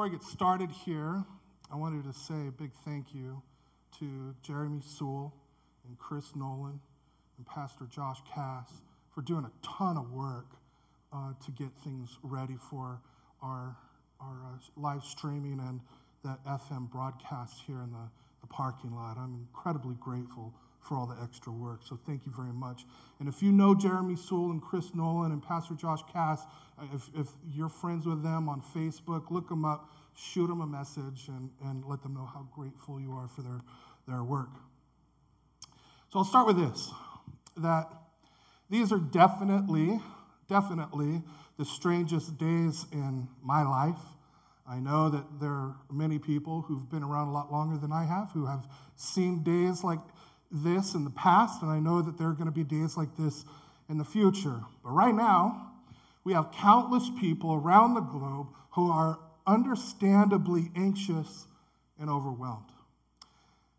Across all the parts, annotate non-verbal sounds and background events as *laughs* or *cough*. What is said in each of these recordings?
Before I get started here, I wanted to say a big thank you to Jeremy Sewell and Chris Nolan and Pastor Josh Cass for doing a ton of work uh, to get things ready for our, our uh, live streaming and the FM broadcast here in the, the parking lot. I'm incredibly grateful for all the extra work. So thank you very much. And if you know Jeremy Sewell and Chris Nolan and Pastor Josh Cass, uh, if, if you're friends with them on Facebook, look them up, shoot them a message, and, and let them know how grateful you are for their, their work. So I'll start with this that these are definitely, definitely the strangest days in my life. I know that there are many people who've been around a lot longer than I have who have seen days like this in the past, and I know that there are going to be days like this in the future. But right now, we have countless people around the globe who are understandably anxious and overwhelmed.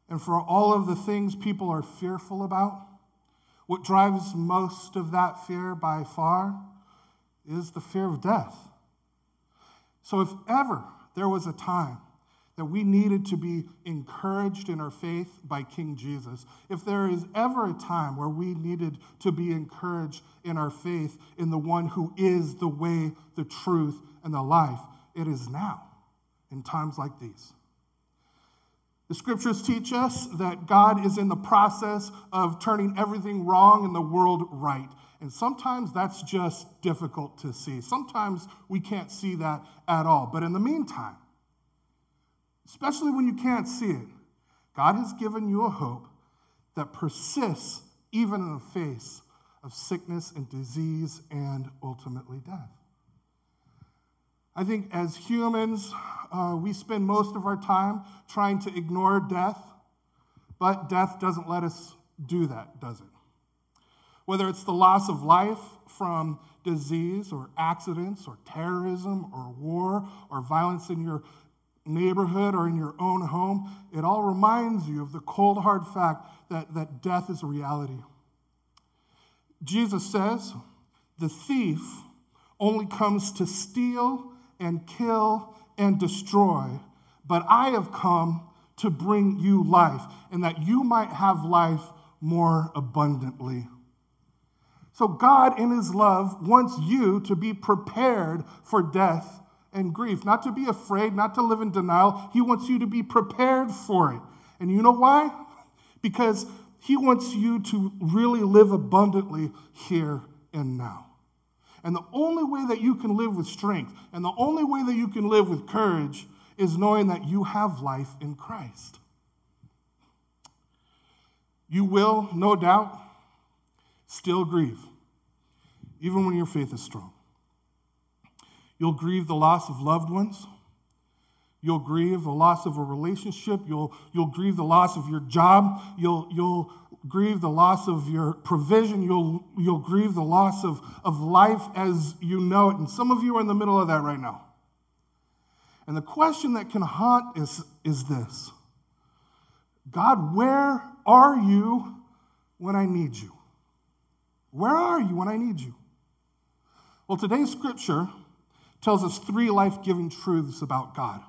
And for all of the things people are fearful about, what drives most of that fear by far is the fear of death. So, if ever there was a time that we needed to be encouraged in our faith by King Jesus. If there is ever a time where we needed to be encouraged in our faith in the one who is the way, the truth, and the life, it is now, in times like these. The scriptures teach us that God is in the process of turning everything wrong in the world right. And sometimes that's just difficult to see. Sometimes we can't see that at all. But in the meantime, especially when you can't see it, God has given you a hope that persists even in the face of sickness and disease and ultimately death. I think as humans, uh, we spend most of our time trying to ignore death, but death doesn't let us do that, does it? Whether it's the loss of life from disease or accidents or terrorism or war or violence in your neighborhood or in your own home, it all reminds you of the cold, hard fact that, that death is a reality. Jesus says, the thief only comes to steal and kill and destroy, but I have come to bring you life, and that you might have life more abundantly. So, God, in His love, wants you to be prepared for death and grief, not to be afraid, not to live in denial. He wants you to be prepared for it. And you know why? Because He wants you to really live abundantly here and now. And the only way that you can live with strength and the only way that you can live with courage is knowing that you have life in Christ. You will, no doubt, still grieve, even when your faith is strong. You'll grieve the loss of loved ones. You'll grieve the loss of a relationship. You'll, you'll grieve the loss of your job. You'll, you'll grieve the loss of your provision. You'll, you'll grieve the loss of, of life as you know it. And some of you are in the middle of that right now. And the question that can haunt is, is this God, where are you when I need you? Where are you when I need you? Well, today's scripture tells us three life giving truths about God.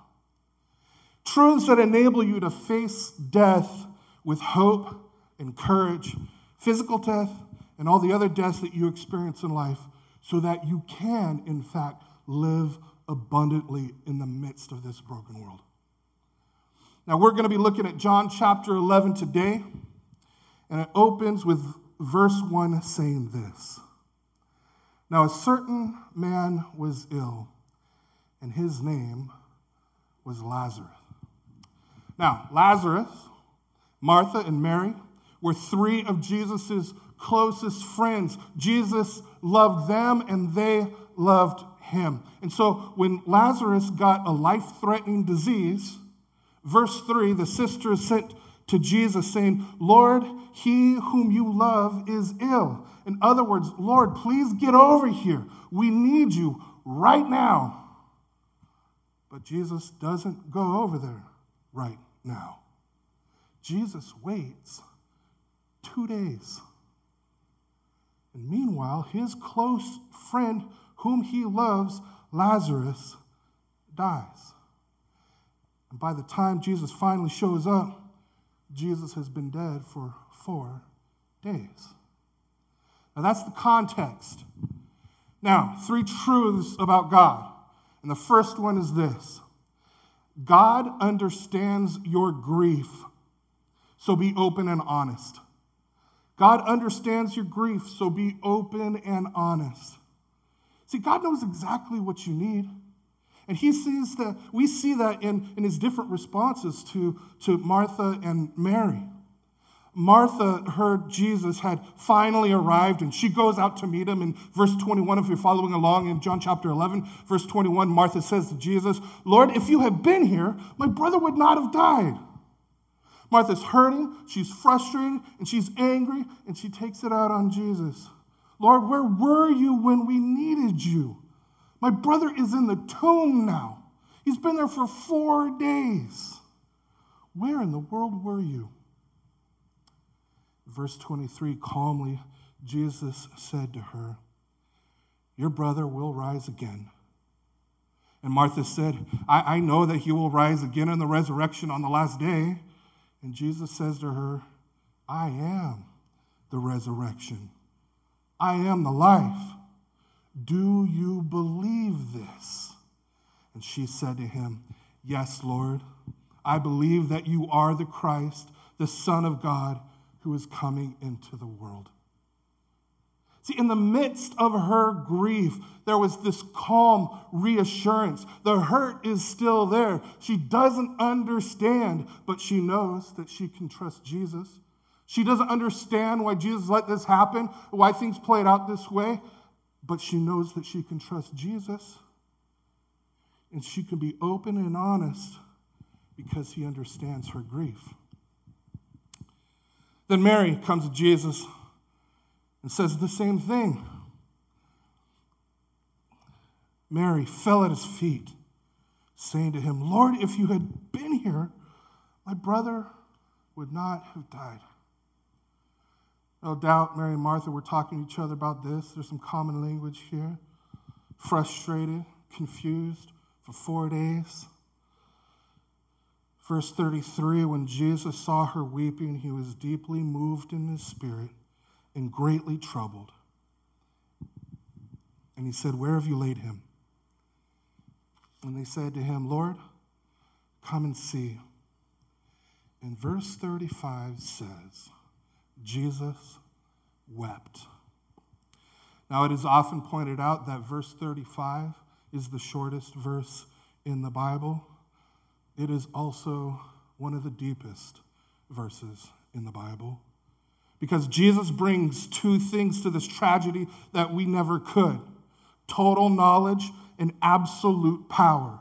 Truths that enable you to face death with hope and courage, physical death, and all the other deaths that you experience in life, so that you can, in fact, live abundantly in the midst of this broken world. Now, we're going to be looking at John chapter 11 today, and it opens with verse 1 saying this. Now, a certain man was ill, and his name was Lazarus. Now, Lazarus, Martha, and Mary were three of Jesus' closest friends. Jesus loved them, and they loved him. And so, when Lazarus got a life threatening disease, verse 3, the sisters sent to Jesus saying, Lord, he whom you love is ill. In other words, Lord, please get over here. We need you right now. But Jesus doesn't go over there right now. Jesus waits two days. And meanwhile, his close friend, whom he loves, Lazarus, dies. And by the time Jesus finally shows up, Jesus has been dead for four days. Now, that's the context. Now, three truths about God. And the first one is this God understands your grief, so be open and honest. God understands your grief, so be open and honest. See, God knows exactly what you need. And he sees that, we see that in, in his different responses to, to Martha and Mary. Martha heard Jesus had finally arrived and she goes out to meet him. In verse 21, if you're following along in John chapter 11, verse 21, Martha says to Jesus, Lord, if you had been here, my brother would not have died. Martha's hurting, she's frustrated, and she's angry, and she takes it out on Jesus. Lord, where were you when we needed you? My brother is in the tomb now. He's been there for four days. Where in the world were you? Verse 23 calmly, Jesus said to her, Your brother will rise again. And Martha said, I, I know that he will rise again in the resurrection on the last day. And Jesus says to her, I am the resurrection, I am the life. Do you believe this? And she said to him, Yes, Lord. I believe that you are the Christ, the Son of God who is coming into the world. See, in the midst of her grief, there was this calm reassurance. The hurt is still there. She doesn't understand, but she knows that she can trust Jesus. She doesn't understand why Jesus let this happen, why things played out this way, but she knows that she can trust Jesus. And she can be open and honest because he understands her grief. Then Mary comes to Jesus and says the same thing. Mary fell at his feet, saying to him, Lord, if you had been here, my brother would not have died. No doubt Mary and Martha were talking to each other about this. There's some common language here. Frustrated, confused for four days. Verse 33 When Jesus saw her weeping, he was deeply moved in his spirit and greatly troubled. And he said, Where have you laid him? And they said to him, Lord, come and see. And verse 35 says, Jesus wept. Now, it is often pointed out that verse 35 is the shortest verse in the Bible it is also one of the deepest verses in the Bible. Because Jesus brings two things to this tragedy that we never could total knowledge and absolute power.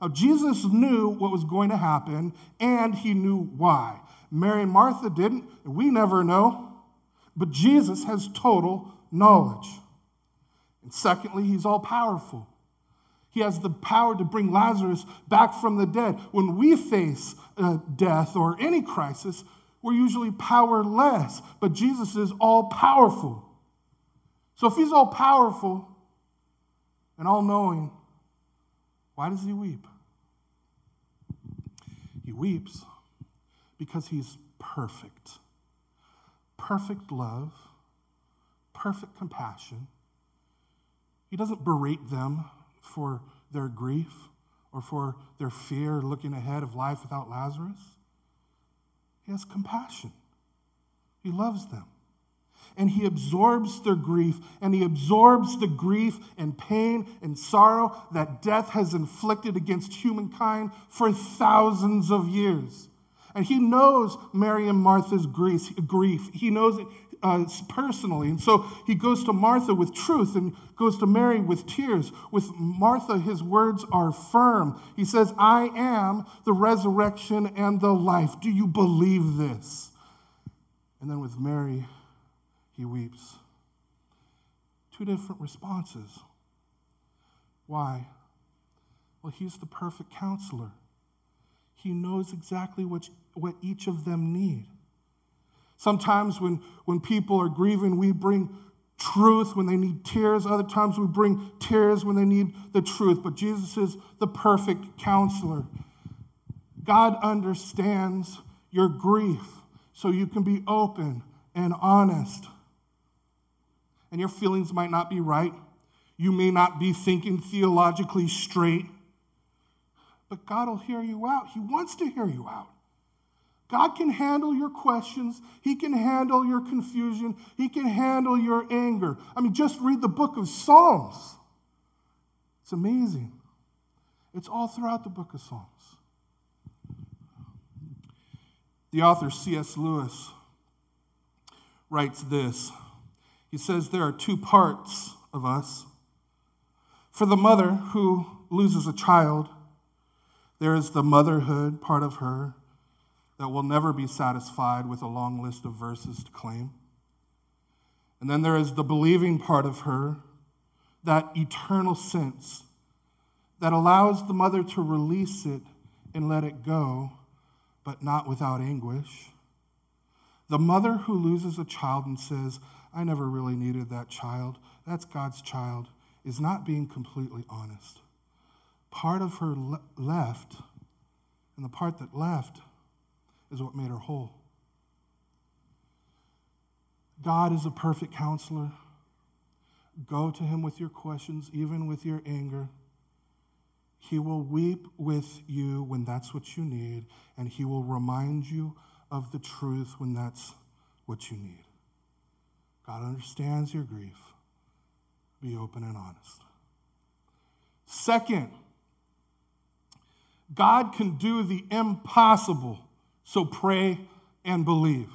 Now, Jesus knew what was going to happen, and he knew why. Mary and Martha didn't, and we never know, but Jesus has total knowledge. And secondly, he's all powerful. He has the power to bring Lazarus back from the dead. When we face uh, death or any crisis, we're usually powerless, but Jesus is all powerful. So if he's all powerful and all knowing, why does he weep? He weeps because he's perfect. Perfect love, perfect compassion. He doesn't berate them for their grief or for their fear looking ahead of life without Lazarus. He has compassion. He loves them. And he absorbs their grief, and he absorbs the grief and pain and sorrow that death has inflicted against humankind for thousands of years. And he knows Mary and Martha's grief. He knows it uh, personally. And so he goes to Martha with truth and goes to Mary with tears. With Martha, his words are firm. He says, I am the resurrection and the life. Do you believe this? And then with Mary, he weeps. Two different responses. Why? Well, he's the perfect counselor. He knows exactly what, what each of them need. Sometimes when, when people are grieving, we bring truth when they need tears. Other times we bring tears when they need the truth. But Jesus is the perfect counselor. God understands your grief so you can be open and honest. And your feelings might not be right. You may not be thinking theologically straight. But God will hear you out. He wants to hear you out. God can handle your questions. He can handle your confusion. He can handle your anger. I mean, just read the book of Psalms. It's amazing. It's all throughout the book of Psalms. The author C.S. Lewis writes this He says, There are two parts of us. For the mother who loses a child, there is the motherhood part of her that will never be satisfied with a long list of verses to claim. And then there is the believing part of her, that eternal sense that allows the mother to release it and let it go, but not without anguish. The mother who loses a child and says, I never really needed that child, that's God's child, is not being completely honest. Part of her le- left, and the part that left is what made her whole. God is a perfect counselor. Go to him with your questions, even with your anger. He will weep with you when that's what you need, and he will remind you of the truth when that's what you need. God understands your grief. Be open and honest. Second, God can do the impossible so pray and believe.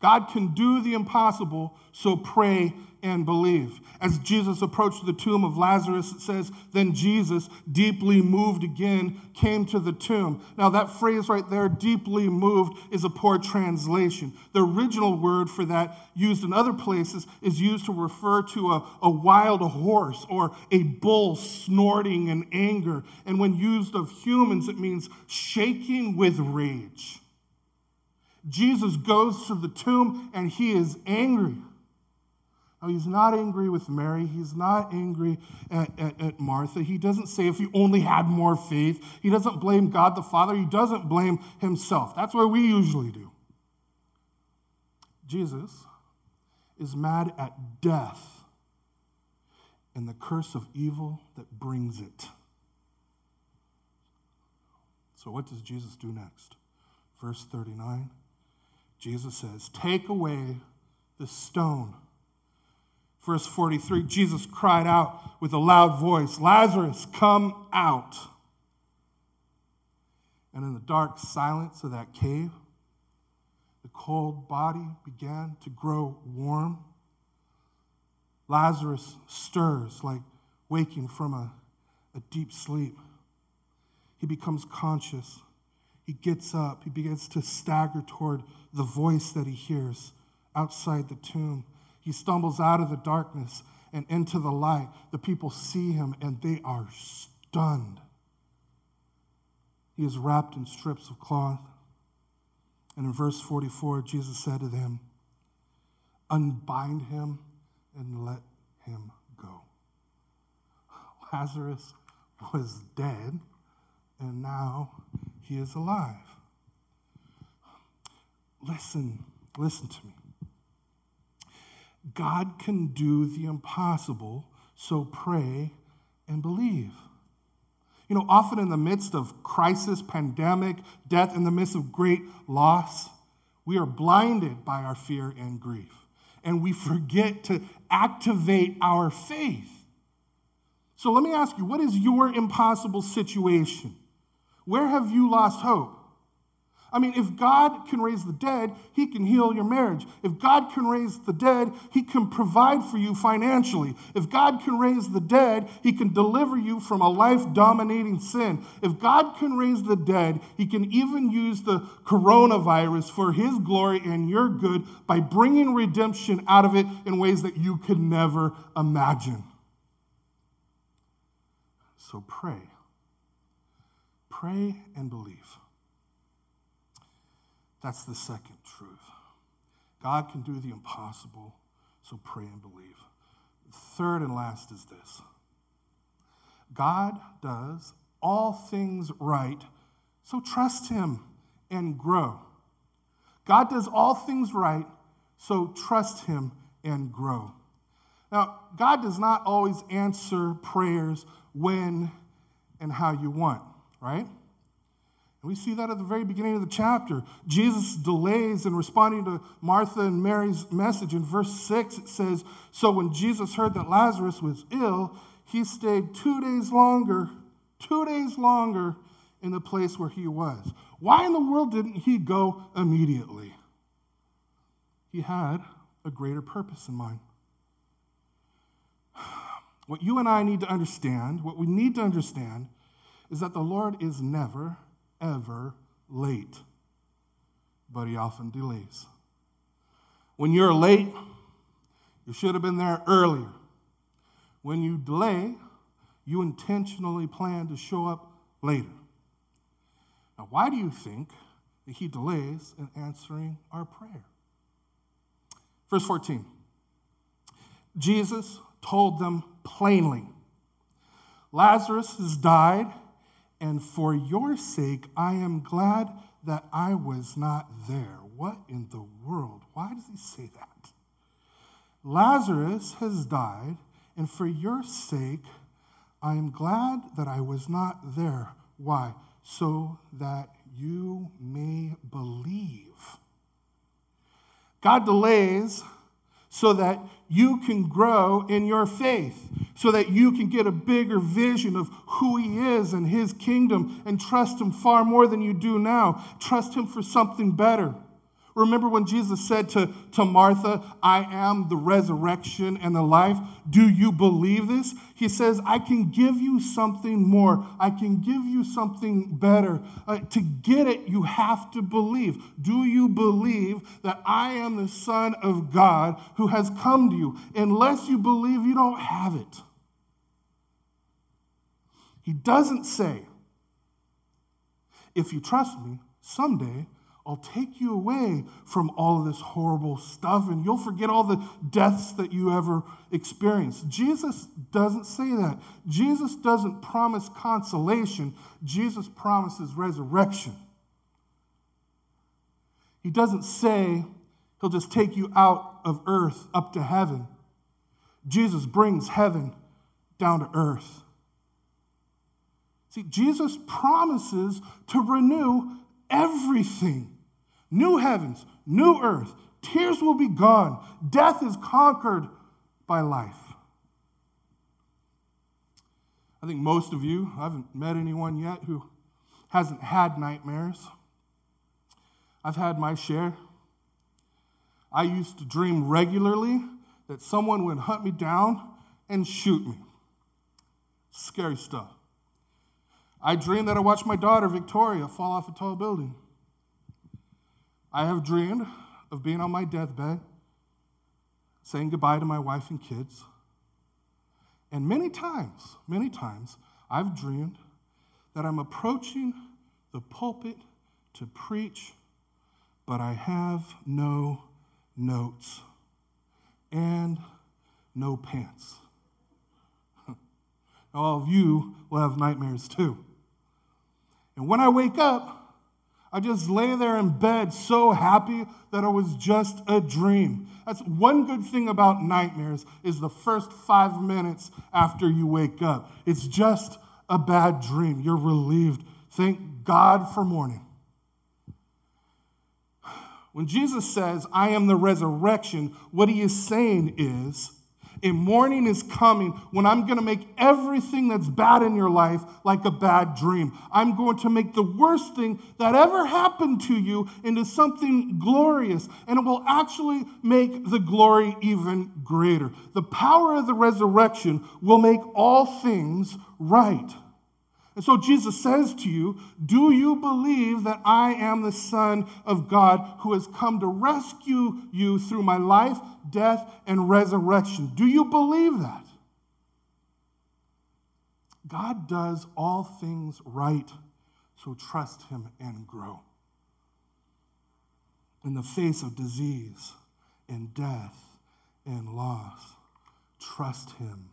God can do the impossible, so pray and believe. As Jesus approached the tomb of Lazarus, it says, Then Jesus, deeply moved again, came to the tomb. Now, that phrase right there, deeply moved, is a poor translation. The original word for that, used in other places, is used to refer to a, a wild horse or a bull snorting in anger. And when used of humans, it means shaking with rage. Jesus goes to the tomb and he is angry. Now, he's not angry with Mary. He's not angry at, at, at, Martha. He doesn't say, if you only had more faith. He doesn't blame God the Father. He doesn't blame himself. That's what we usually do. Jesus is mad at death and the curse of evil that brings it. So, what does Jesus do next? Verse 39 Jesus says, Take away the stone. Verse 43 Jesus cried out with a loud voice, Lazarus, come out. And in the dark silence of that cave, the cold body began to grow warm. Lazarus stirs like waking from a, a deep sleep. He becomes conscious. He gets up. He begins to stagger toward the voice that he hears outside the tomb. He stumbles out of the darkness and into the light. The people see him and they are stunned. He is wrapped in strips of cloth. And in verse 44, Jesus said to them, Unbind him and let him go. *laughs* Lazarus was dead, and now he is alive. Listen, listen to me. God can do the impossible, so pray and believe. You know, often in the midst of crisis, pandemic, death, in the midst of great loss, we are blinded by our fear and grief, and we *laughs* forget to activate our faith. So let me ask you what is your impossible situation? Where have you lost hope? I mean, if God can raise the dead, He can heal your marriage. If God can raise the dead, He can provide for you financially. If God can raise the dead, He can deliver you from a life dominating sin. If God can raise the dead, He can even use the coronavirus for His glory and your good by bringing redemption out of it in ways that you could never imagine. So pray. Pray and believe. That's the second truth. God can do the impossible, so pray and believe. Third and last is this God does all things right So trust him and grow. God does all things right, so trust him and grow. Now, God does not always answer prayers when and how you want, right? And we see that at the very beginning of the chapter. Jesus delays in responding to Martha and Mary's message. In verse 6, it says So when Jesus heard that Lazarus was ill, he stayed two days longer, two days longer in the place where he was. Why in the world didn't he go immediately? He had a greater purpose in mind. *sighs* What you and I need to understand, what we need to understand, is that the Lord is never ever late, but he often delays. When you're late, you should have been there earlier. When you delay, you intentionally plan to show up later. Now, why do you think that he delays in answering our prayer? Verse 14 Jesus told them plainly Lazarus has died and for your sake, I am glad that I was not there. What in the world? Why does he say that? Lazarus has died, and for your sake, I am glad that I was not there. Why? So that you may believe. God delays so that you can grow in your faith, so that you can get a bigger vision of who He is and His kingdom and trust Him far more than you do now. Trust Him for something better. Remember when Jesus said to, to Martha, I am the resurrection and the life? Do you believe this? He says, I can give you something more. I can give you something better. Uh, to get it, you have to believe. Do you believe that I am the Son of God who has come to you? Unless you believe, you don't have it. He doesn't say, if you trust me, someday I'll take you away from all of this horrible stuff and you'll forget all the deaths that you ever experienced. Jesus doesn't say that. Jesus doesn't promise consolation, Jesus promises resurrection. He doesn't say he'll just take you out of earth up to heaven. Jesus brings heaven down to earth. See, Jesus promises to renew everything new heavens, new earth. Tears will be gone. Death is conquered by life. I think most of you, I haven't met anyone yet who hasn't had nightmares. I've had my share. I used to dream regularly that someone would hunt me down and shoot me. Scary stuff. I dreamed that I watched my daughter, Victoria, fall off a tall building. I have dreamed of being on my deathbed, saying goodbye to my wife and kids. And many times, many times, I've dreamed that I'm approaching the pulpit to preach, but I have no notes and no pants. *laughs* All of you will have nightmares too. And when I wake up, I just lay there in bed so happy that it was just a dream. That's one good thing about nightmares is the first 5 minutes after you wake up. It's just a bad dream. You're relieved. Thank God for morning. When Jesus says, I am the resurrection, what he is saying is, a morning is coming when I'm going to make everything that's bad in your life like a bad dream. I'm going to make the worst thing that ever happened to you into something glorious, and it will actually make the glory even greater. The power of the resurrection will make all things right. And so Jesus says to you, Do you believe that I am the Son of God who has come to rescue you through my life, death, and resurrection? Do you believe that? God does all things right, so trust Him and grow. In the face of disease and death and loss, trust Him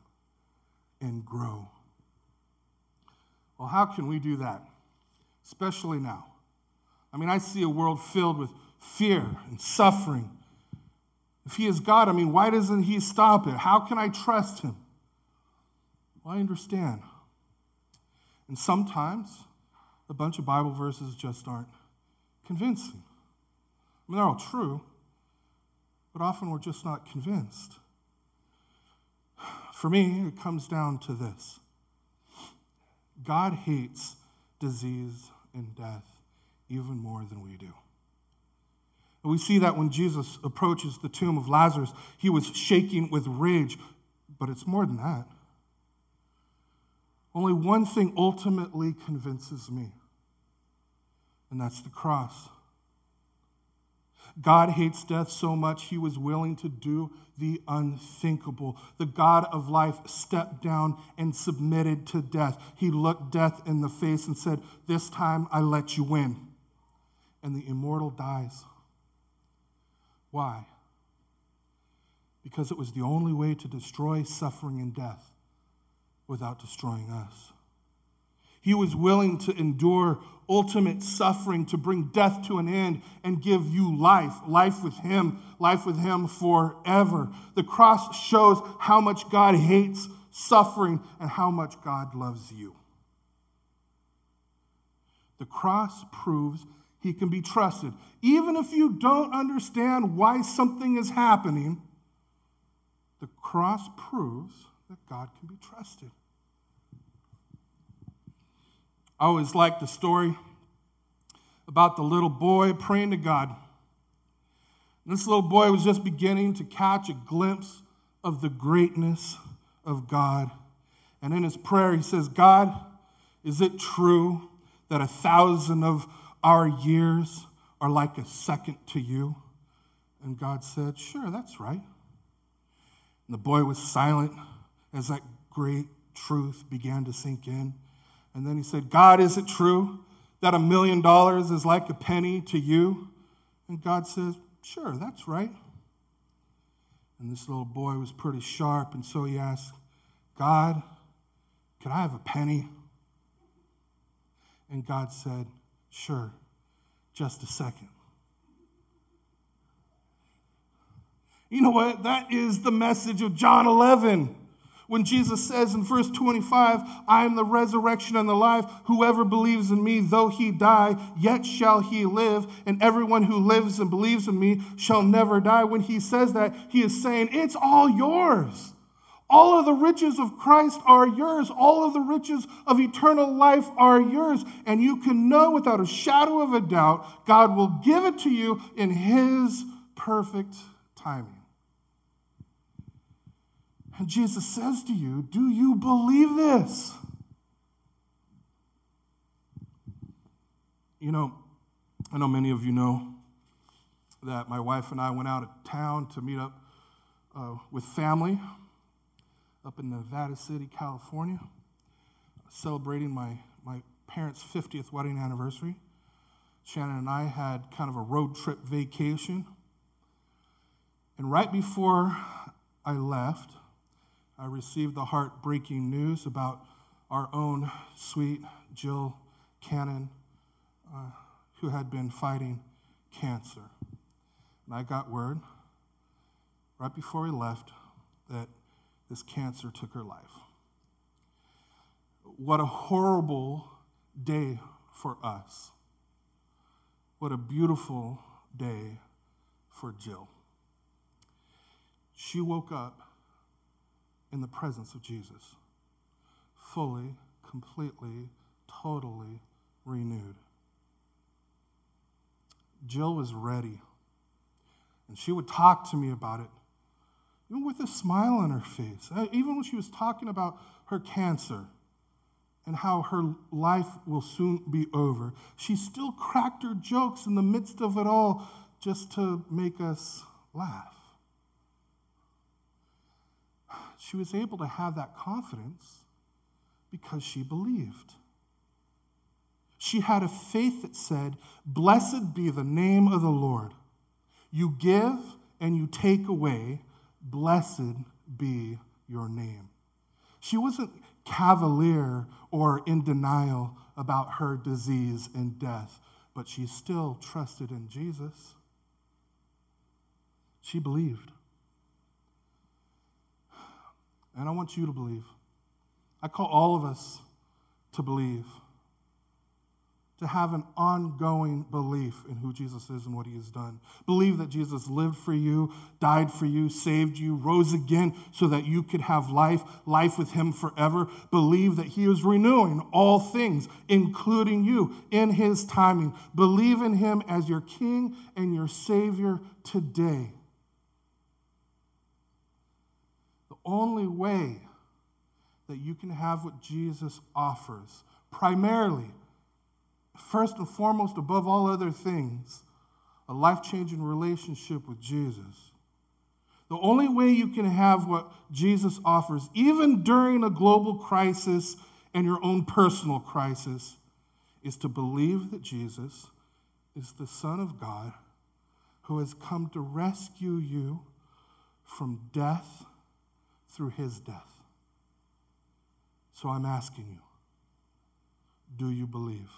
and grow. Well, how can we do that? especially now. I mean, I see a world filled with fear and suffering. If He is God, I mean, why doesn't He stop it? How can I trust Him? Well, I understand. And sometimes a bunch of Bible verses just aren't convincing. I mean, they're all true, but often we're just not convinced. *sighs* For me, it comes down to this God hates disease and death even more than we do. And we see that when Jesus approaches the tomb of Lazarus, he was shaking with rage, but it's more than that. Only one thing ultimately convinces me, and that's the cross. God hates death so much he was willing to do the unthinkable. The God of life stepped down and submitted to death. He looked death in the face and said, This time I let you win. And the immortal dies. Why? Because it was the only way to destroy suffering and death without destroying us. He was willing to endure ultimate suffering to bring death to an end and give you life, life with Him, life with Him forever. The cross shows how much God hates suffering and how much God loves you. The cross proves He can be trusted. Even if you don't understand why something is happening, the cross proves that God can be trusted. I always liked the story about the little boy praying to God. This little boy was just beginning to catch a glimpse of the greatness of God. And in his prayer, he says, God, is it true that a thousand of our years are like a second to you? And God said, Sure, that's right. And the boy was silent as that great truth began to sink in. And then he said, God, is it true that a million dollars is like a penny to you? And God says, Sure, that's right. And this little boy was pretty sharp, and so he asked, God, can I have a penny? And God said, Sure, just a second. You know what? That is the message of John 11 when Jesus says in verse 25, I am the resurrection and the life. Whoever believes in me, though he die, yet shall he live. And everyone who lives and believes in me shall never die. When he says that, he is saying, It's all yours. All of the riches of Christ are yours. All of the riches of eternal life are yours. And you can know without a shadow of a doubt, God will give it to you in his perfect timing. And Jesus says to you, Do you believe this? You know, I know many of you know that my wife and I went out of town to meet up uh, with family up in Nevada City, California, celebrating my, my parents' 50th wedding anniversary. Shannon and I had kind of a road trip vacation. And right before I left, I received the heartbreaking news about our own sweet Jill Cannon, uh, who had been fighting cancer. And I got word right before we left that this cancer took her life. What a horrible day for us. What a beautiful day for Jill. She woke up in the presence of Jesus, fully, completely, totally renewed. Jill was ready, and she would talk to me about it, even with a smile on her face. Uh, even when she was talking about her cancer and how her life will soon be over, she still cracked her jokes in the midst of it all just to make us laugh she was able to have that confidence because she believed. She had a faith that said, Blessed be the name of the Lord. You give and you take away, blessed be your name. She wasn't cavalier or in denial about her disease and death, but she still trusted in Jesus. She believed. And I want you to believe. I call all of us to believe, to have an ongoing belief in who Jesus is and what he has done. Believe that Jesus lived for you, died for you, saved you, rose again so that you could have life, life with him forever. Believe that he is renewing all things, including you, in his timing. Believe in him as your king and your savior today. The only way that you can have what Jesus offers, primarily, first and foremost, above all other things, a life changing relationship with Jesus. The only way you can have what Jesus offers, even during a global crisis and your own personal crisis, is to believe that Jesus is the Son of God who has come to rescue you from death through his death. So I'm asking you do you believe?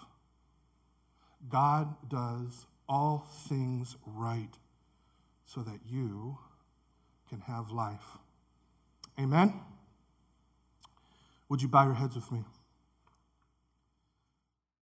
God does all things right so that you can have life. Amen? Would you bow your heads with me?